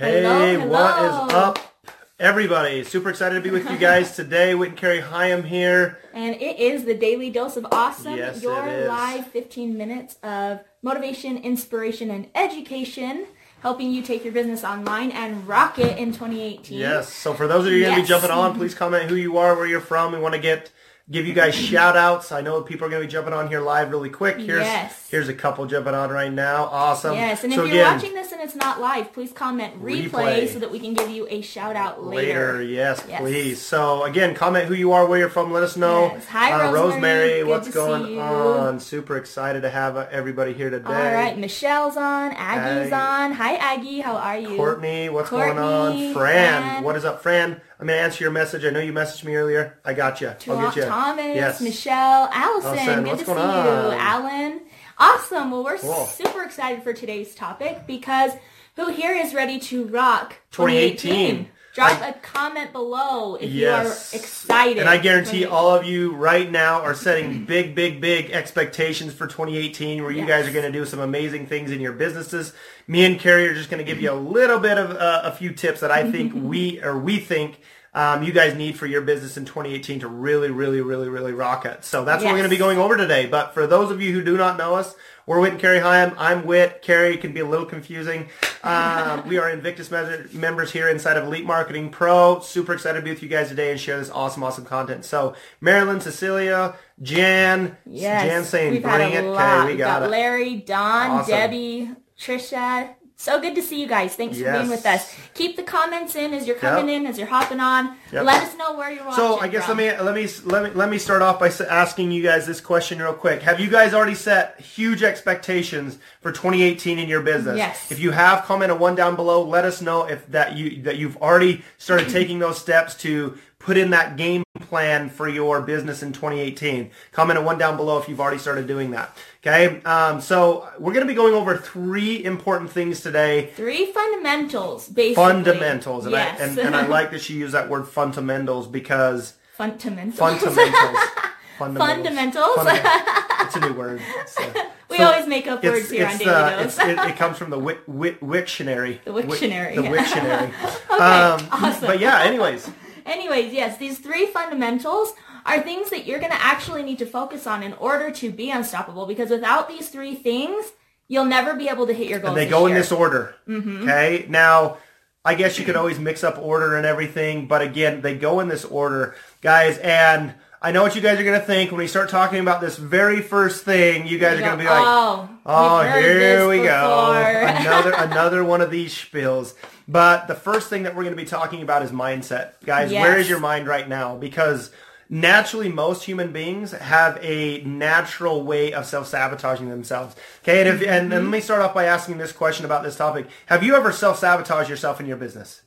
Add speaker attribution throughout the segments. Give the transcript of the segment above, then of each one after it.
Speaker 1: Hey,
Speaker 2: Hello, hello.
Speaker 1: is up, everybody? Super excited to be with you guys today. Whit and Carrie Hyam here.
Speaker 2: And it is the Daily Dose of Awesome,
Speaker 1: Yes,
Speaker 2: your
Speaker 1: it is.
Speaker 2: live 15 minutes of motivation, inspiration, and education, helping you take your business online and rock it in 2018.
Speaker 1: Yes. So for those of you going to be jumping on, please comment who you are, where you're from. We want to get give you guys shout outs. I know people are going to be jumping on here live really quick. Here's
Speaker 2: Yes.
Speaker 1: here's a couple jumping on right now. Awesome.
Speaker 2: Yes, and
Speaker 1: so
Speaker 2: if you're
Speaker 1: again,
Speaker 2: watching this and it's not live, please comment replay,
Speaker 1: Replay.
Speaker 2: so that we can give you a shout out
Speaker 1: later.
Speaker 2: later.
Speaker 1: Yes,
Speaker 2: Yes.
Speaker 1: please. So again, comment who you are, where you're from. Let us know.
Speaker 2: Yes. Hi,
Speaker 1: uh,
Speaker 2: Rosemary. Good
Speaker 1: what's
Speaker 2: to see
Speaker 1: going
Speaker 2: you.
Speaker 1: on? Super excited to have uh, everybody here today.
Speaker 2: All right, Michelle's on, Aggie's
Speaker 1: Aggie.
Speaker 2: on. Hi, Aggie. How are you?
Speaker 1: Courtney, what's going on? Fran,
Speaker 2: Fran.
Speaker 1: what is up, Fran? I'm gonna answer your message. I know you messaged me earlier. I got you. I'll get you.
Speaker 2: Thomas,
Speaker 1: Yes.
Speaker 2: Michelle, Allison.
Speaker 1: Allison,
Speaker 2: Good to see
Speaker 1: on?
Speaker 2: you, Alan. Awesome. Well, we're
Speaker 1: Cool.
Speaker 2: super excited for today's topic because who here is ready to rock
Speaker 1: 2018?
Speaker 2: 2018? Drop
Speaker 1: I-
Speaker 2: a comment below if
Speaker 1: Yes.
Speaker 2: you are excited.
Speaker 1: And I guarantee all of you right now are setting big, big, big expectations for 2018 where you guys are going to do some amazing things in your businesses. Me and Carrie are just going to give you a little bit of uh, a few tips that I think we or we think um, you guys need for your business in 2018 to really, really, really, really rock it. So that's what we're going to be going over today. But for those of you who do not know us, we're Whit and Carrie Hyam. I'm Whit. Carrie can be a little confusing. Um, we are Invictus me- members here inside of Elite Marketing Pro. Super excited to be with you guys today and share this awesome, awesome content. So Marilyn, Cecilia, Jan,
Speaker 2: Yes.
Speaker 1: Jan saying
Speaker 2: We've
Speaker 1: bring it.
Speaker 2: lot.
Speaker 1: Okay, we
Speaker 2: We've
Speaker 1: got, it.
Speaker 2: Larry, Don,
Speaker 1: Awesome.
Speaker 2: Debbie, Trisha. So good to see you guys. Thanks for being with us. Keep the comments in as you're coming
Speaker 1: Yep.
Speaker 2: in, as you're hopping on.
Speaker 1: Yep.
Speaker 2: Let us know where you're watching.
Speaker 1: So I guess
Speaker 2: from.
Speaker 1: let me let me let me let me start off by asking you guys this question real quick. Have you guys already set huge expectations for 2018 in your business?
Speaker 2: Yes.
Speaker 1: If you have, comment a one down below. Let us know if that you that you've already started taking those steps to put in that game plan for your business in 2018. Comment a one down below if you've already started doing that. Okay. Um, so we're going to be going over three important things today.
Speaker 2: Three fundamentals, basically.
Speaker 1: Fundamentals, and,
Speaker 2: yes.
Speaker 1: I, and, and I like that she used that word fundamentals because
Speaker 2: fundamentals.
Speaker 1: Fundamentals. Fundamentals.
Speaker 2: Fundamentals.
Speaker 1: Fundament- It's a new word. So,
Speaker 2: we
Speaker 1: so
Speaker 2: always make up words
Speaker 1: it's,
Speaker 2: here
Speaker 1: it's,
Speaker 2: on Daily
Speaker 1: uh,
Speaker 2: Dose.
Speaker 1: it, it comes from the Wic- Wic- Wiktionary.
Speaker 2: The Wiktionary.
Speaker 1: Wic- the Wiktionary.
Speaker 2: okay,
Speaker 1: um,
Speaker 2: awesome.
Speaker 1: But yeah, anyways.
Speaker 2: Anyways, yes, these three fundamentals are things that you're going to actually need to focus on in order to be unstoppable. Because without these three things, you'll never be able to hit your goals.
Speaker 1: And they go in this order.
Speaker 2: Mm-hmm.
Speaker 1: Okay. Now, I guess you could always mix up order and everything, but again, they go in this order, guys. And I know what you guys are going to think when we start talking about this very first thing. You guys
Speaker 2: You
Speaker 1: are going to be like,
Speaker 2: oh,
Speaker 1: Oh, here we go. another another one of these spills. But the first thing that we're going to be talking about is mindset. Guys, where
Speaker 2: Yes.
Speaker 1: is your mind right now? Because naturally most human beings have a natural way of self-sabotaging themselves. Okay, and, if, and, and let mm-hmm. me start off by asking this question about this topic. Have you ever self-sabotaged yourself in your business?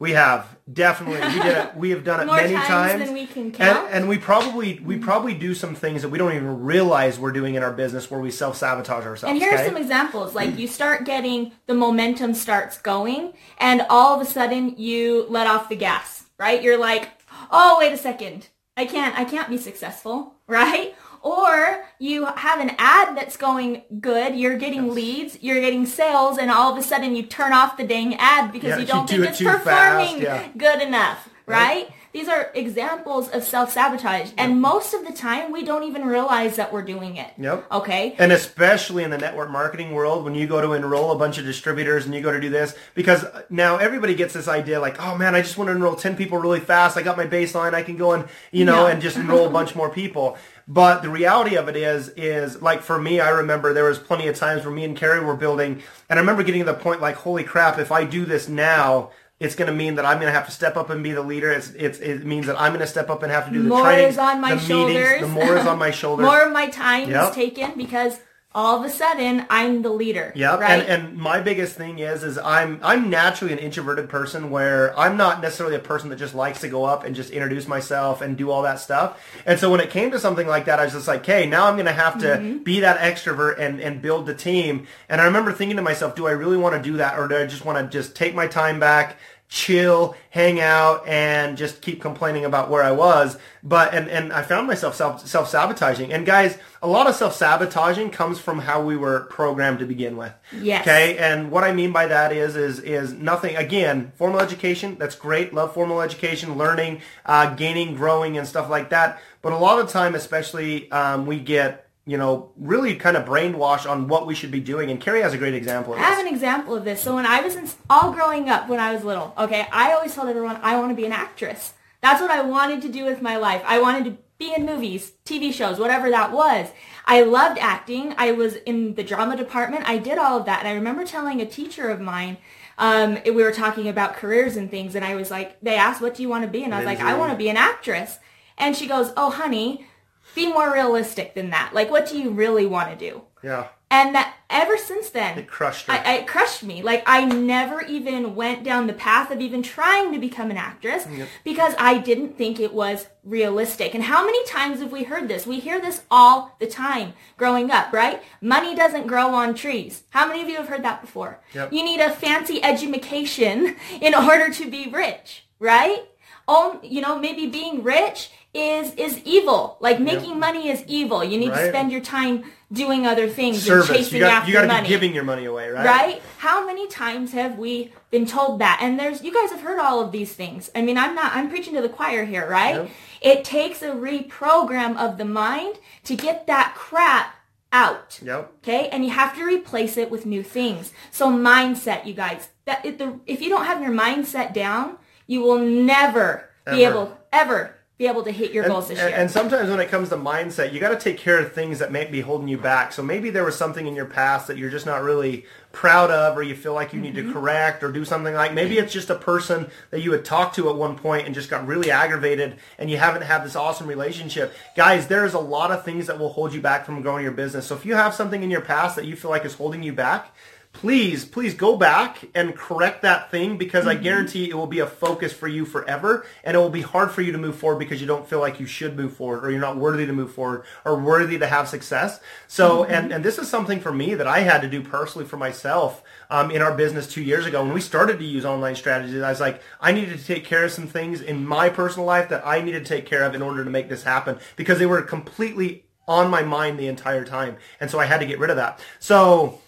Speaker 1: We have definitely. We did it. We have done it
Speaker 2: More
Speaker 1: many
Speaker 2: times
Speaker 1: times,
Speaker 2: than we can
Speaker 1: and,
Speaker 2: count.
Speaker 1: and we probably we mm-hmm. probably do some things that we don't even realize we're doing in our business where we self sabotage ourselves.
Speaker 2: And here are some examples. Like you start getting the momentum starts going, and all of a sudden you let off the gas, right? You're like, oh, wait a second, I can't, I can't be successful, right? Or you have an ad that's going good, you're getting leads, you're getting sales, and all of a sudden you turn off the dang ad because
Speaker 1: Yeah,
Speaker 2: you
Speaker 1: you
Speaker 2: don't
Speaker 1: do
Speaker 2: think
Speaker 1: it
Speaker 2: it's
Speaker 1: too fast,
Speaker 2: performing
Speaker 1: yeah.
Speaker 2: good enough,
Speaker 1: Right.
Speaker 2: right? These are examples of self-sabotage, and most of the time we don't even realize that we're doing it.
Speaker 1: Yep.
Speaker 2: Okay?
Speaker 1: And especially in the network marketing world, when you go to enroll a bunch of distributors and you go to do this, because uh, now everybody gets this idea like, oh man, I just want to enroll 10 people really fast. I got my baseline. I can go and, you know,
Speaker 2: No.
Speaker 1: and just enroll a bunch more people. But the reality of it is, is like for me, I remember there was plenty of times where me and Carrie were building, and I remember getting to the point like, holy crap, if I do this now, it's going to mean that I'm going to have to step up and be the leader. It's, it's, it means that I'm going to step up and have to do the
Speaker 2: More
Speaker 1: training,
Speaker 2: is on my
Speaker 1: the
Speaker 2: shoulders.
Speaker 1: meetings. The more is on my shoulders.
Speaker 2: More of my time
Speaker 1: Yep.
Speaker 2: is taken because all of a sudden I'm the leader.
Speaker 1: Yep.
Speaker 2: Right.
Speaker 1: And and my biggest thing is is I'm I'm naturally an introverted person where I'm not necessarily a person that just likes to go up and just introduce myself and do all that stuff. And so when it came to something like that, I was just like, hey, now I'm gonna have to
Speaker 2: Mm-hmm.
Speaker 1: be that extrovert and, and build the team. And I remember thinking to myself, do I really want to do that or do I just want to just take my time back? Chill, hang out, and just keep complaining about where I was. But and and I found myself self self sabotaging. And guys, a lot of self sabotaging comes from how we were programmed to begin with.
Speaker 2: Yes.
Speaker 1: Okay. And what I mean by that is is is nothing. Again, formal education. That's great. Love formal education, learning, uh, gaining, growing, and stuff like that. But a lot of time, especially, um, we get you know, really kind of brainwashed on what we should be doing. And Carrie has a great example of
Speaker 2: I have an example of this. So when I was in, all growing up, when I was little, okay, I always told everyone I want to be an actress. That's what I wanted to do with my life. I wanted to be in movies, TV shows, whatever that was. I loved acting. I was in the drama department. I did all of that. And I remember telling a teacher of mine, um, we were talking about careers and things, and I was like, they asked, what do you want to be? And I was like, I want to be an actress. And she goes, oh, honey, be more realistic than that. Like, what do you really want to do?
Speaker 1: Yeah.
Speaker 2: And that ever since then,
Speaker 1: It crushed her.
Speaker 2: I, it crushed me. Like I never even went down the path of even trying to become an actress because I didn't think it was realistic. And how many times have we heard this? We hear this all the time growing up, right? Money doesn't grow on trees. How many of you have heard that before?
Speaker 1: Yep.
Speaker 2: You need a fancy education in order to be rich, right? Oh, you know, maybe being rich is is evil. Like making money is evil. You need to spend your time doing other things
Speaker 1: Service.
Speaker 2: and chasing
Speaker 1: You got
Speaker 2: after
Speaker 1: you got to
Speaker 2: money
Speaker 1: be giving your money away, right?
Speaker 2: right? How many times have we been told that? And there's you guys have heard all of these things. I mean, I'm not I'm preaching to the choir here, right?
Speaker 1: Yep.
Speaker 2: It takes a reprogram of the mind to get that crap out.
Speaker 1: Yep.
Speaker 2: Okay? And you have to replace it with new things. So mindset, you guys. That if, the, if you don't have your mindset down, you will never be able ever be able to hit your
Speaker 1: And,
Speaker 2: goals this year.
Speaker 1: and sometimes when it comes to mindset, you got to take care of things that may be holding you back. So maybe there was something in your past that you're just not really proud of, or you feel like you need
Speaker 2: Mm-hmm.
Speaker 1: to correct, or do something like. Maybe it's just a person that you had talked to at one point and just got really aggravated, and you haven't had this awesome relationship. Guys, there is a lot of things that will hold you back from growing your business. So if you have something in your past that you feel like is holding you back. Please, please go back and correct that thing because I guarantee it will be a focus for you forever and it will be hard for you to move forward because you don't feel like you should move forward or you're not worthy to move forward or worthy to have success. So, and, and this is something for me that I had to do personally for myself um, in our business two years ago when we started to use online strategies. I was like, I needed to take care of some things in my personal life that I needed to take care of in order to make this happen because they were completely on my mind the entire time. And so I had to get rid of that. So,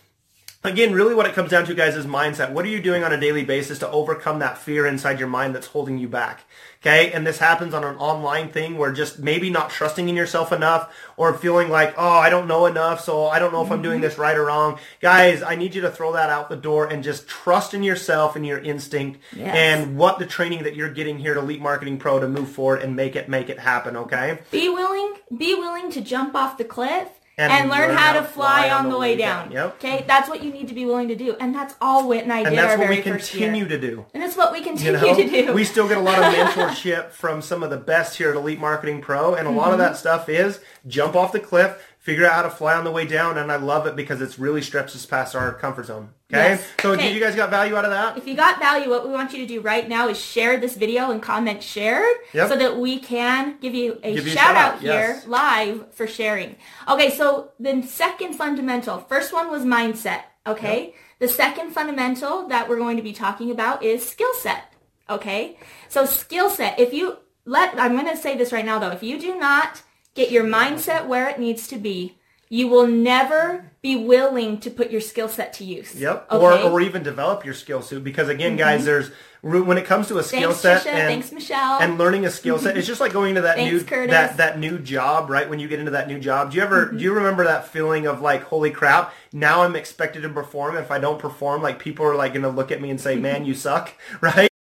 Speaker 1: Again, really what it comes down to, guys, is mindset. What are you doing on a daily basis to overcome that fear inside your mind that's holding you back? Okay, and this happens on an online thing where just maybe not trusting in yourself enough or feeling like, oh, I don't know enough, so I don't know if I'm doing this right or wrong. Guys, I need you to throw that out the door and just trust in yourself and your instinct
Speaker 2: Yes.
Speaker 1: and what the training that you're getting here to Elite Marketing Pro to move forward and make it make it happen, okay?
Speaker 2: Be willing, be willing to jump off the cliff
Speaker 1: And
Speaker 2: and, learn, how, to fly, on the way down.
Speaker 1: Yep.
Speaker 2: Okay, that's what you need to be willing to do, and that's all Whit and I
Speaker 1: And
Speaker 2: did
Speaker 1: that's
Speaker 2: our
Speaker 1: what we continue to do.
Speaker 2: And it's what we
Speaker 1: You
Speaker 2: continue
Speaker 1: know,
Speaker 2: to do.
Speaker 1: we still get a lot of mentorship from some of the best here at Elite Marketing Pro, and a lot of
Speaker 2: Mm-hmm.
Speaker 1: that stuff is jump off the cliff, figure out how to fly on the way down, and I love it because it's really stretches us past our comfort zone. Okay,
Speaker 2: Yes.
Speaker 1: so
Speaker 2: Okay.
Speaker 1: you guys got value out of that?
Speaker 2: if you got value, what we want you to do right now is share this video and comment shared
Speaker 1: Yep.
Speaker 2: so that we can give you a
Speaker 1: Give you a
Speaker 2: shout
Speaker 1: shout
Speaker 2: out
Speaker 1: out,
Speaker 2: here
Speaker 1: yes.
Speaker 2: live for sharing. Okay, so the second fundamental, first one was mindset. Okay, the second fundamental that we're going to be talking about is skill set. Okay, so skill set. If you let, I'm going to say this right now though, if you do not get your mindset where it needs to be, you will never be willing to put your skill set to use.
Speaker 1: Yep.
Speaker 2: Okay?
Speaker 1: Or, or even develop your skill set because again, guys, there's when it comes to a skill set
Speaker 2: Trisha.
Speaker 1: and
Speaker 2: Thanks, Michelle.
Speaker 1: and learning a skill set, it's just like going to that
Speaker 2: Thanks,
Speaker 1: new
Speaker 2: Curtis.
Speaker 1: that that new job, right? When you get into that new job, do you ever
Speaker 2: Mm-hmm.
Speaker 1: do you remember that feeling of like, holy crap, now I'm expected to perform. If I don't perform, like people are like going to look at me and say, man, you suck, right?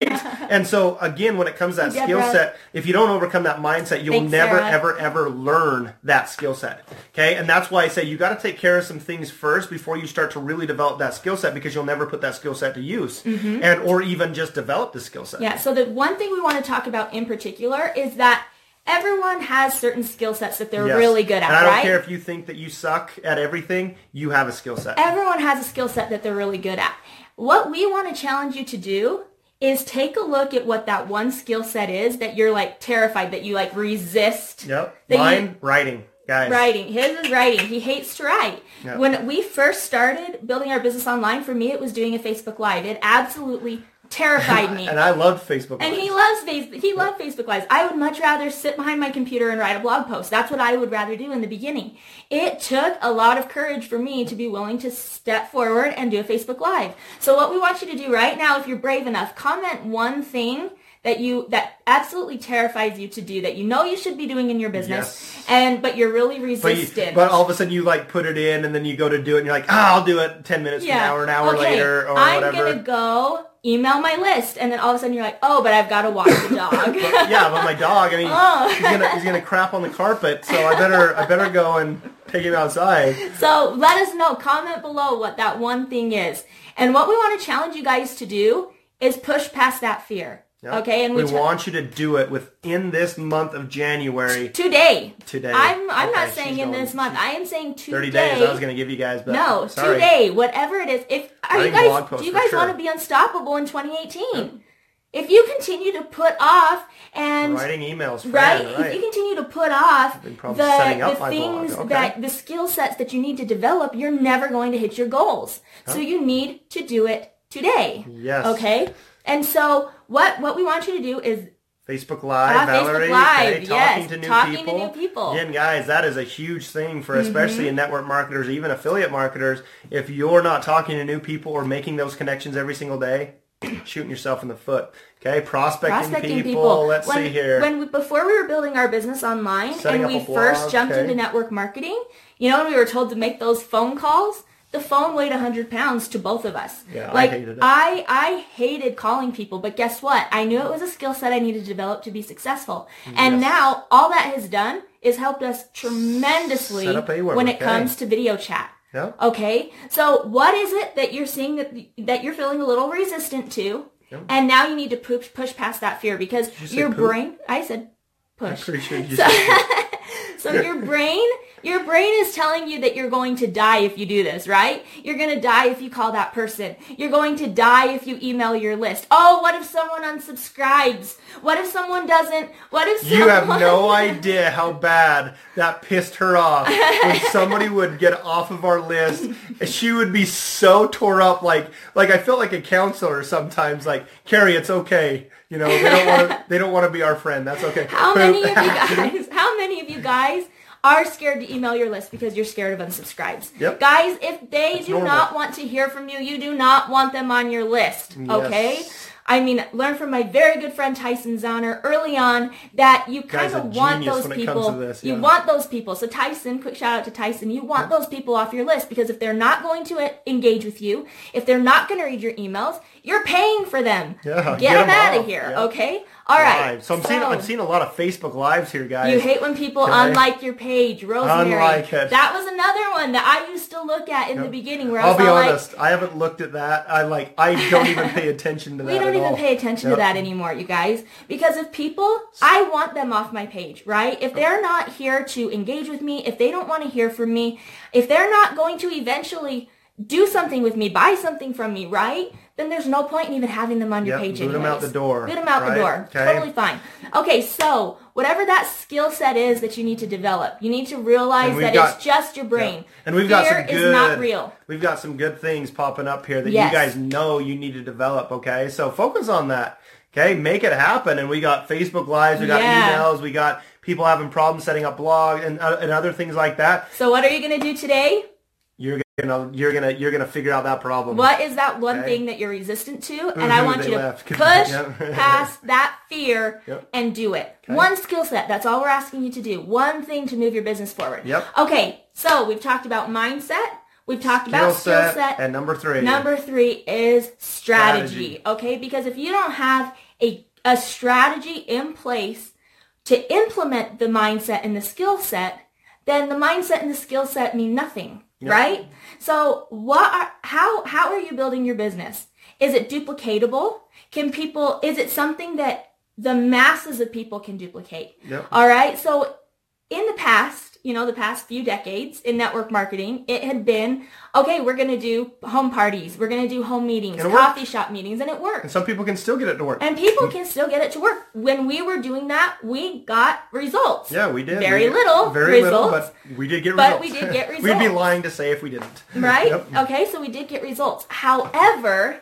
Speaker 1: And so again, when it comes to that
Speaker 2: Deborah.
Speaker 1: skill set, if you don't overcome that mindset, you'll
Speaker 2: Thanks,
Speaker 1: never
Speaker 2: Sarah.
Speaker 1: ever ever learn that skill set. Okay, and that's why I say you got to take care of some things first before you start to really develop that skill set because you'll never put that skill set to use,
Speaker 2: Mm-hmm.
Speaker 1: and or even just develop the skill set.
Speaker 2: Yeah, so the one thing we want to talk about in particular is that everyone has certain skill sets that they're
Speaker 1: Yes.
Speaker 2: really good at,
Speaker 1: And I don't
Speaker 2: right?
Speaker 1: care if you think that you suck at everything, you have a skill set.
Speaker 2: Everyone has a skill set that they're really good at. What we want to challenge you to do is take a look at what that one skill set is that you're like terrified that you like resist.
Speaker 1: Yep.
Speaker 2: you-
Speaker 1: Mine, writing. Guys.
Speaker 2: Writing. His is writing. He hates to write.
Speaker 1: Yep.
Speaker 2: When we first started building our business online, for me, it was doing a Facebook Live. It absolutely terrified me.
Speaker 1: and I loved Facebook.
Speaker 2: And he loves Facebook. He loved Facebook Lives. I would much rather sit behind my computer and write a blog post. That's what I would rather do in the beginning. It took a lot of courage for me to be willing to step forward and do a Facebook Live. So what we want you to do right now, if you're brave enough, comment one thing that you that absolutely terrifies you to do that you know you should be doing in your business
Speaker 1: Yes.
Speaker 2: and but you're really
Speaker 1: but, you-
Speaker 2: resistant.
Speaker 1: but all of a sudden you like put it in and then you go to do it and you're like, ah, I'll do it 10 minutes from now or an hour
Speaker 2: okay,
Speaker 1: later or
Speaker 2: I'm
Speaker 1: whatever.
Speaker 2: gonna go email my list, and then all of a sudden you're like, oh, but I've got to walk the dog.
Speaker 1: But, yeah, but my dog, I mean,
Speaker 2: Oh.
Speaker 1: he's gonna he's gonna crap on the carpet, so I better I better go and take him outside.
Speaker 2: So let us know. Comment below what that one thing is. And what we want to challenge you guys to do is push past that fear.
Speaker 1: Yep.
Speaker 2: Okay, and
Speaker 1: we
Speaker 2: we,
Speaker 1: want you to do it within this month of January.
Speaker 2: today.
Speaker 1: Today.
Speaker 2: I'm I'm not saying in
Speaker 1: going-
Speaker 2: this month. I am saying today.
Speaker 1: Thirty days. I was gonna give you guys, but
Speaker 2: no,
Speaker 1: sorry.
Speaker 2: today, whatever it is. If are you guys do you guys
Speaker 1: sure.
Speaker 2: want to be unstoppable in 2018? If you continue to put off and
Speaker 1: Writing emails,
Speaker 2: right?
Speaker 1: right?
Speaker 2: If you continue to put off the,
Speaker 1: probably setting up
Speaker 2: the things
Speaker 1: Okay.
Speaker 2: that the skill sets that you need to develop, you're never going to hit your goals. So you need to do it today.
Speaker 1: Yes.
Speaker 2: Okay. And so what what we want you to do is
Speaker 1: Facebook Live,
Speaker 2: Facebook
Speaker 1: Valerie,
Speaker 2: Live,
Speaker 1: okay, talking
Speaker 2: yes,
Speaker 1: to new
Speaker 2: talking to new people. Mm-hmm.
Speaker 1: Again, guys, that is a huge thing for especially in network marketers, even affiliate marketers. If you're not talking to new people or making those connections every single day, shooting yourself in the foot. Okay, prospecting,
Speaker 2: prospecting
Speaker 1: people.
Speaker 2: people.
Speaker 1: Let's
Speaker 2: when,
Speaker 1: see here.
Speaker 2: When we, before we were building our business online
Speaker 1: Setting
Speaker 2: and we
Speaker 1: blog,
Speaker 2: first jumped
Speaker 1: okay.
Speaker 2: into network marketing, you know, when we were told to make those phone calls, the phone weighed 100 pounds to both of us.
Speaker 1: Yeah, I
Speaker 2: like,
Speaker 1: hated it.
Speaker 2: I, I hated calling people, but guess what? I knew it was a skill set I needed to develop to be successful. Mm, and
Speaker 1: Yes.
Speaker 2: now all that has done is helped us tremendously
Speaker 1: Set up Aweber,
Speaker 2: when it
Speaker 1: okay.
Speaker 2: comes to video chat.
Speaker 1: Yeah.
Speaker 2: Okay, so what is it that you're seeing that that you're feeling a little resistant to,
Speaker 1: Yep.
Speaker 2: and now you need to push push past that fear because
Speaker 1: you
Speaker 2: your
Speaker 1: poop?
Speaker 2: brain. I said
Speaker 1: I'm
Speaker 2: push.
Speaker 1: pretty sure you
Speaker 2: So,
Speaker 1: said
Speaker 2: so your brain, your brain is telling you that you're going to die if you do this, right? You're going to die if you call that person. You're going to die if you email your list. Oh, what if someone unsubscribes? What if someone doesn't? What if
Speaker 1: You have no idea how bad that pissed her off when somebody would get off of our list. She would be so tore up, like like I felt like a counselor sometimes. Like Carrie, it's okay. You know they don't want to they don't want to be our friend. That's okay.
Speaker 2: How many of you guys? Many of you guys are scared to email your list because you're scared of unsubscribes?
Speaker 1: Yep.
Speaker 2: Guys, if they do
Speaker 1: normal.
Speaker 2: not want to hear from you, you do not want them on your list. Okay. I mean, learn from my very good friend Tyson Zahner early on that you kind of want those
Speaker 1: when it comes
Speaker 2: people.
Speaker 1: this,
Speaker 2: You want those people. So Tyson, quick shout out to Tyson. You want those people off your list because if they're not going to uh, engage with you, if they're not going to read your emails, you're paying for them.
Speaker 1: Yeah,
Speaker 2: get,
Speaker 1: get
Speaker 2: them
Speaker 1: 'em
Speaker 2: out of here.
Speaker 1: Yeah.
Speaker 2: Okay. All right.
Speaker 1: Live. So I'm seeing I'm seeing a lot of Facebook lives here, guys.
Speaker 2: You hate when people
Speaker 1: Okay.
Speaker 2: unlike your page, Rosemary.
Speaker 1: Unlike it.
Speaker 2: That was another one that I used to look at in the beginning where I
Speaker 1: I'll
Speaker 2: was
Speaker 1: be honest. I haven't looked at that. I like. I don't even pay attention to that.
Speaker 2: Like, we don't even pay attention
Speaker 1: Yep.
Speaker 2: to that anymore, you guys. Because if people, I want them off my page, right? If they're not here to engage with me, if they don't want to hear from me, if they're not going to eventually do something with me, buy something from me, right? Then there's no point in even having them on your
Speaker 1: Yep,
Speaker 2: page
Speaker 1: boot
Speaker 2: anyways.
Speaker 1: out the door,
Speaker 2: Boot them out
Speaker 1: right?
Speaker 2: the door.
Speaker 1: Okay.
Speaker 2: Totally fine. Okay, so whatever that skill set is that you need to develop, you need to realize that
Speaker 1: got-
Speaker 2: it's just your brain.
Speaker 1: And we've got
Speaker 2: Fear
Speaker 1: some good.
Speaker 2: is not real.
Speaker 1: We've got some good things popping up here that
Speaker 2: Yes.
Speaker 1: you guys know you need to develop. Okay, so focus on that. Okay, make it happen. And we got Facebook lives, we got
Speaker 2: Yeah.
Speaker 1: emails, we got people having problems setting up blog and uh, and other things like that.
Speaker 2: So what are you going to do today?
Speaker 1: You're gonna you're gonna you're gonna figure out that problem.
Speaker 2: What is that one
Speaker 1: Okay.
Speaker 2: thing that you're resistant to? And I want you to
Speaker 1: left.
Speaker 2: push past that fear
Speaker 1: Yep.
Speaker 2: and do it. One skill set. That's all we're asking you to do. One thing to move your business forward.
Speaker 1: Yep.
Speaker 2: Okay, so we've talked about mindset. We've talked about skill set.
Speaker 1: and number three.
Speaker 2: Number three is strategy.
Speaker 1: Strategy.
Speaker 2: Okay, because if you don't have a, a strategy in place to implement the mindset and the skill set, then the mindset and the skill set mean nothing,
Speaker 1: Yep.
Speaker 2: right? So what are, how, how are you building your business? Is it duplicatable? Can people, is it something that the masses of people can duplicate?
Speaker 1: Yep.
Speaker 2: All right. So in the past, you know, the past few decades in network marketing, it had been, okay, we're going to do home parties. We're going to do home meetings, coffee shop meetings, and it worked.
Speaker 1: and some people can still get it to work.
Speaker 2: And people can still get it to work. When we were doing that, we got results.
Speaker 1: yeah, we did.
Speaker 2: Very
Speaker 1: We-
Speaker 2: little
Speaker 1: very
Speaker 2: results.
Speaker 1: little, but we did get
Speaker 2: but
Speaker 1: results.
Speaker 2: But we did get results.
Speaker 1: We'd be lying to say if we didn't.
Speaker 2: Right?
Speaker 1: Yep.
Speaker 2: Okay, so we did get results. However,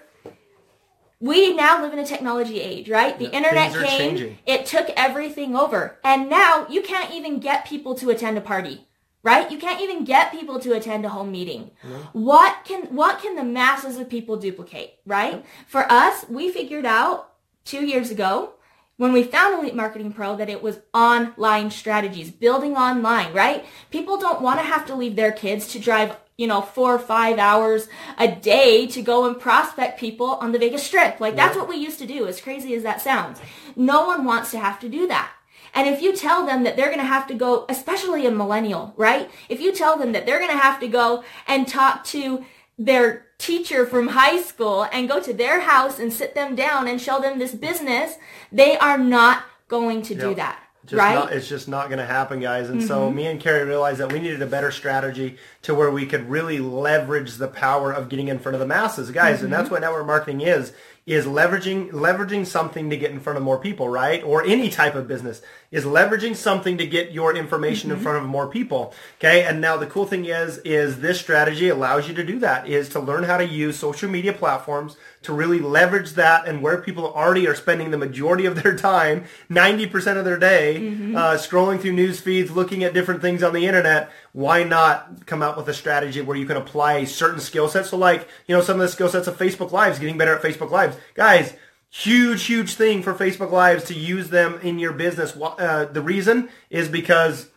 Speaker 2: we now live in a technology age, right? The
Speaker 1: Yeah,
Speaker 2: internet came,
Speaker 1: changing.
Speaker 2: it took everything over. And now you can't even get people to attend a party, right? You can't even get people to attend a home meeting. What can what can the masses of people duplicate, right? For us, we figured out 2 years ago when we found Elite Marketing Pro that it was online strategies, building online, right? People don't want to have to leave their kids to drive, you know, four or five hours a day to go and prospect people on the Vegas Strip. Like that's what we used to do, as crazy as that sounds. No one wants to have to do that. And if you tell them that they're going to have to go, especially a millennial, right? If you tell them that they're going to have to go and talk to their teacher from high school and go to their house and sit them down and show them this business, they are not going to do that.
Speaker 1: Just
Speaker 2: right? Mm-hmm.
Speaker 1: not, it's just not going to happen, guys. And so me and Carrie realized that we needed a better strategy to where we could really leverage the power of getting in front of the masses, guys.
Speaker 2: Mm-hmm.
Speaker 1: And that's what network marketing is, is leveraging, leveraging something to get in front of more people, right? Or any type of business is leveraging something to get your information
Speaker 2: Mm-hmm.
Speaker 1: in front of more people. Okay. And now the cool thing is, is this strategy allows you to do that is to learn how to use social media platforms to really leverage that and where people already are spending the majority of their time, 90% of their day, uh, scrolling through news feeds, looking at different things on the internet. Why not come out with a strategy where you can apply certain skill sets? So like, you know, some of the skill sets of Facebook Lives, getting better at Facebook Lives. Guys, huge, huge thing for Facebook Lives to use them in your business. Uh, the reason is because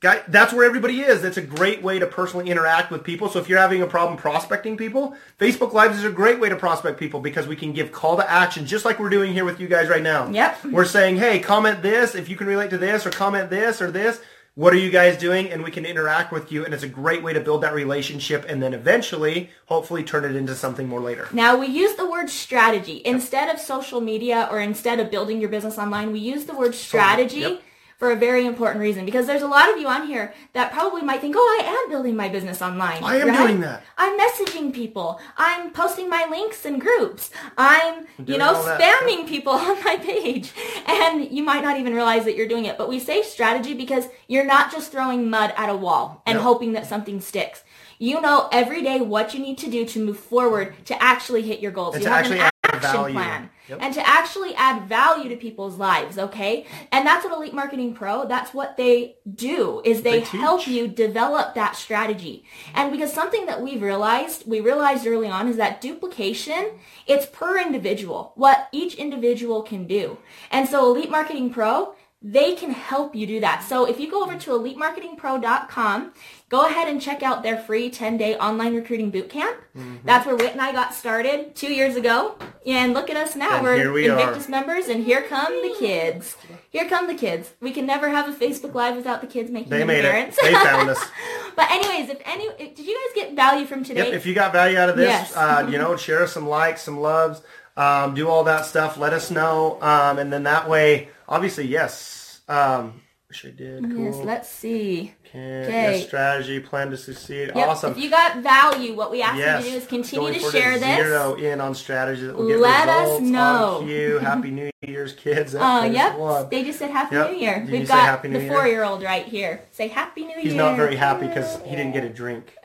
Speaker 1: Guy, that's where everybody is. It's a great way to personally interact with people. So if you're having a problem prospecting people, Facebook Lives is a great way to prospect people because we can give call to action, just like we're doing here with you guys right now.
Speaker 2: Yep.
Speaker 1: We're saying, hey, comment this if you can relate to this, or comment this or this. What are you guys doing? And we can interact with you, and it's a great way to build that relationship, and then eventually, hopefully, turn it into something more later.
Speaker 2: Now we use the word strategy instead of social media or instead of building your business online. We use the word strategy
Speaker 1: yep.
Speaker 2: For a very important reason because there's a lot of you on here that probably might think, "Oh, I am building my business online."
Speaker 1: I am
Speaker 2: right?
Speaker 1: doing that.
Speaker 2: I'm messaging people. I'm posting my links in groups. I'm, you know,
Speaker 1: all that.
Speaker 2: spamming people on my page. And you might not even realize that you're doing it. But we say strategy because you're not just throwing mud at a wall and
Speaker 1: Yep.
Speaker 2: hoping that something sticks. You know every day what you need to do to move forward to actually hit your goals. You have an action
Speaker 1: value.
Speaker 2: plan.
Speaker 1: Yep.
Speaker 2: And to actually add value to people's lives, okay? And that's what Elite Marketing Pro, that's what they do, is they,
Speaker 1: They
Speaker 2: help you develop that strategy. And because something that we've realized, we realized early on is that duplication, it's per individual, what each individual can do. And so Elite Marketing Pro, they can help you do that. So if you go over to elitemarketingpro.com, go ahead and check out their free 10-day online recruiting bootcamp.
Speaker 1: Mm-hmm.
Speaker 2: That's where Whit and I got started two years ago. And look at us now.
Speaker 1: And
Speaker 2: We're
Speaker 1: we are.
Speaker 2: Invictus members, and here come the kids. Here come the kids. We can never have a Facebook Live without the kids making
Speaker 1: They
Speaker 2: an
Speaker 1: made it.
Speaker 2: appearance.
Speaker 1: They found us.
Speaker 2: but anyways, if any, did you guys get value from today?
Speaker 1: Yep, if you got value out of this,
Speaker 2: Yes.
Speaker 1: uh, you know, share us some likes, some loves, um, do all that stuff. Let us know, um, and then that way, obviously, yes, um, wish I did. Cool.
Speaker 2: Yes, let's see.
Speaker 1: Can,
Speaker 2: Okay.
Speaker 1: yes, strategy, plan to succeed.
Speaker 2: Yep,
Speaker 1: Awesome.
Speaker 2: If you got value, what we ask
Speaker 1: yes.
Speaker 2: you to do is continue
Speaker 1: Going
Speaker 2: to share this.
Speaker 1: Zero in on strategy that will get
Speaker 2: Let us
Speaker 1: results
Speaker 2: know.
Speaker 1: on cue. Happy New Year's, kids. Oh,
Speaker 2: Uh, yep.
Speaker 1: one.
Speaker 2: They just said Happy
Speaker 1: Yep.
Speaker 2: New Year.
Speaker 1: Did
Speaker 2: We've got
Speaker 1: Happy New
Speaker 2: the four-year-old right here. Say Happy New Year.
Speaker 1: He's not very happy because he didn't get a drink.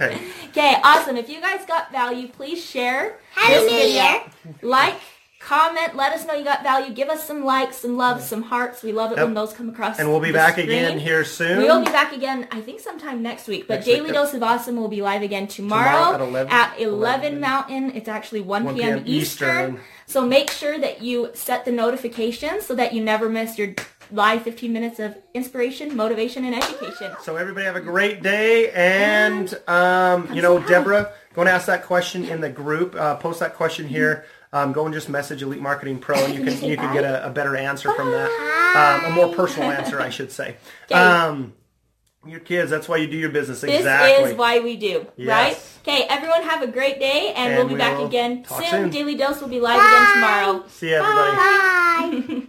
Speaker 1: okay.
Speaker 2: Okay, awesome. If you guys got value, please share
Speaker 3: Happy
Speaker 2: this
Speaker 3: New
Speaker 2: video.
Speaker 3: Year.
Speaker 2: Like, comment, let us know you got value. Give us some likes, some loves, some hearts. We love it
Speaker 1: Yep.
Speaker 2: when those come across.
Speaker 1: And we'll be
Speaker 2: the
Speaker 1: back
Speaker 2: screen.
Speaker 1: again here soon.
Speaker 2: We will be back again, I think sometime next week. But
Speaker 1: Next week,
Speaker 2: Daily
Speaker 1: yep.
Speaker 2: Dose of Awesome will be live again tomorrow,
Speaker 1: Tomorrow at 11
Speaker 2: at 11
Speaker 1: 11.
Speaker 2: Mountain. It's actually 1,
Speaker 1: 1
Speaker 2: p.m.
Speaker 1: p.m.
Speaker 2: Eastern.
Speaker 1: Eastern.
Speaker 2: So make sure that you set the notifications so that you never miss your live 15 minutes of inspiration, motivation, and education.
Speaker 1: So everybody have a great day, and um, you know, Deborah, go and ask that question in the group. Uh, post that question here. Um, go and just message Elite Marketing Pro, and you can you can get a, a better answer from that, um, a more personal answer, I should say. Um, your kids, that's why you do your business.
Speaker 2: This
Speaker 1: exactly.
Speaker 2: is why we do,
Speaker 1: Yes.
Speaker 2: right? Okay, everyone have a great day, and,
Speaker 1: And
Speaker 2: we'll be
Speaker 1: we
Speaker 2: back again
Speaker 1: talk
Speaker 2: soon.
Speaker 1: soon.
Speaker 2: Daily Dose will be live again tomorrow.
Speaker 1: See you, everybody.
Speaker 3: Bye.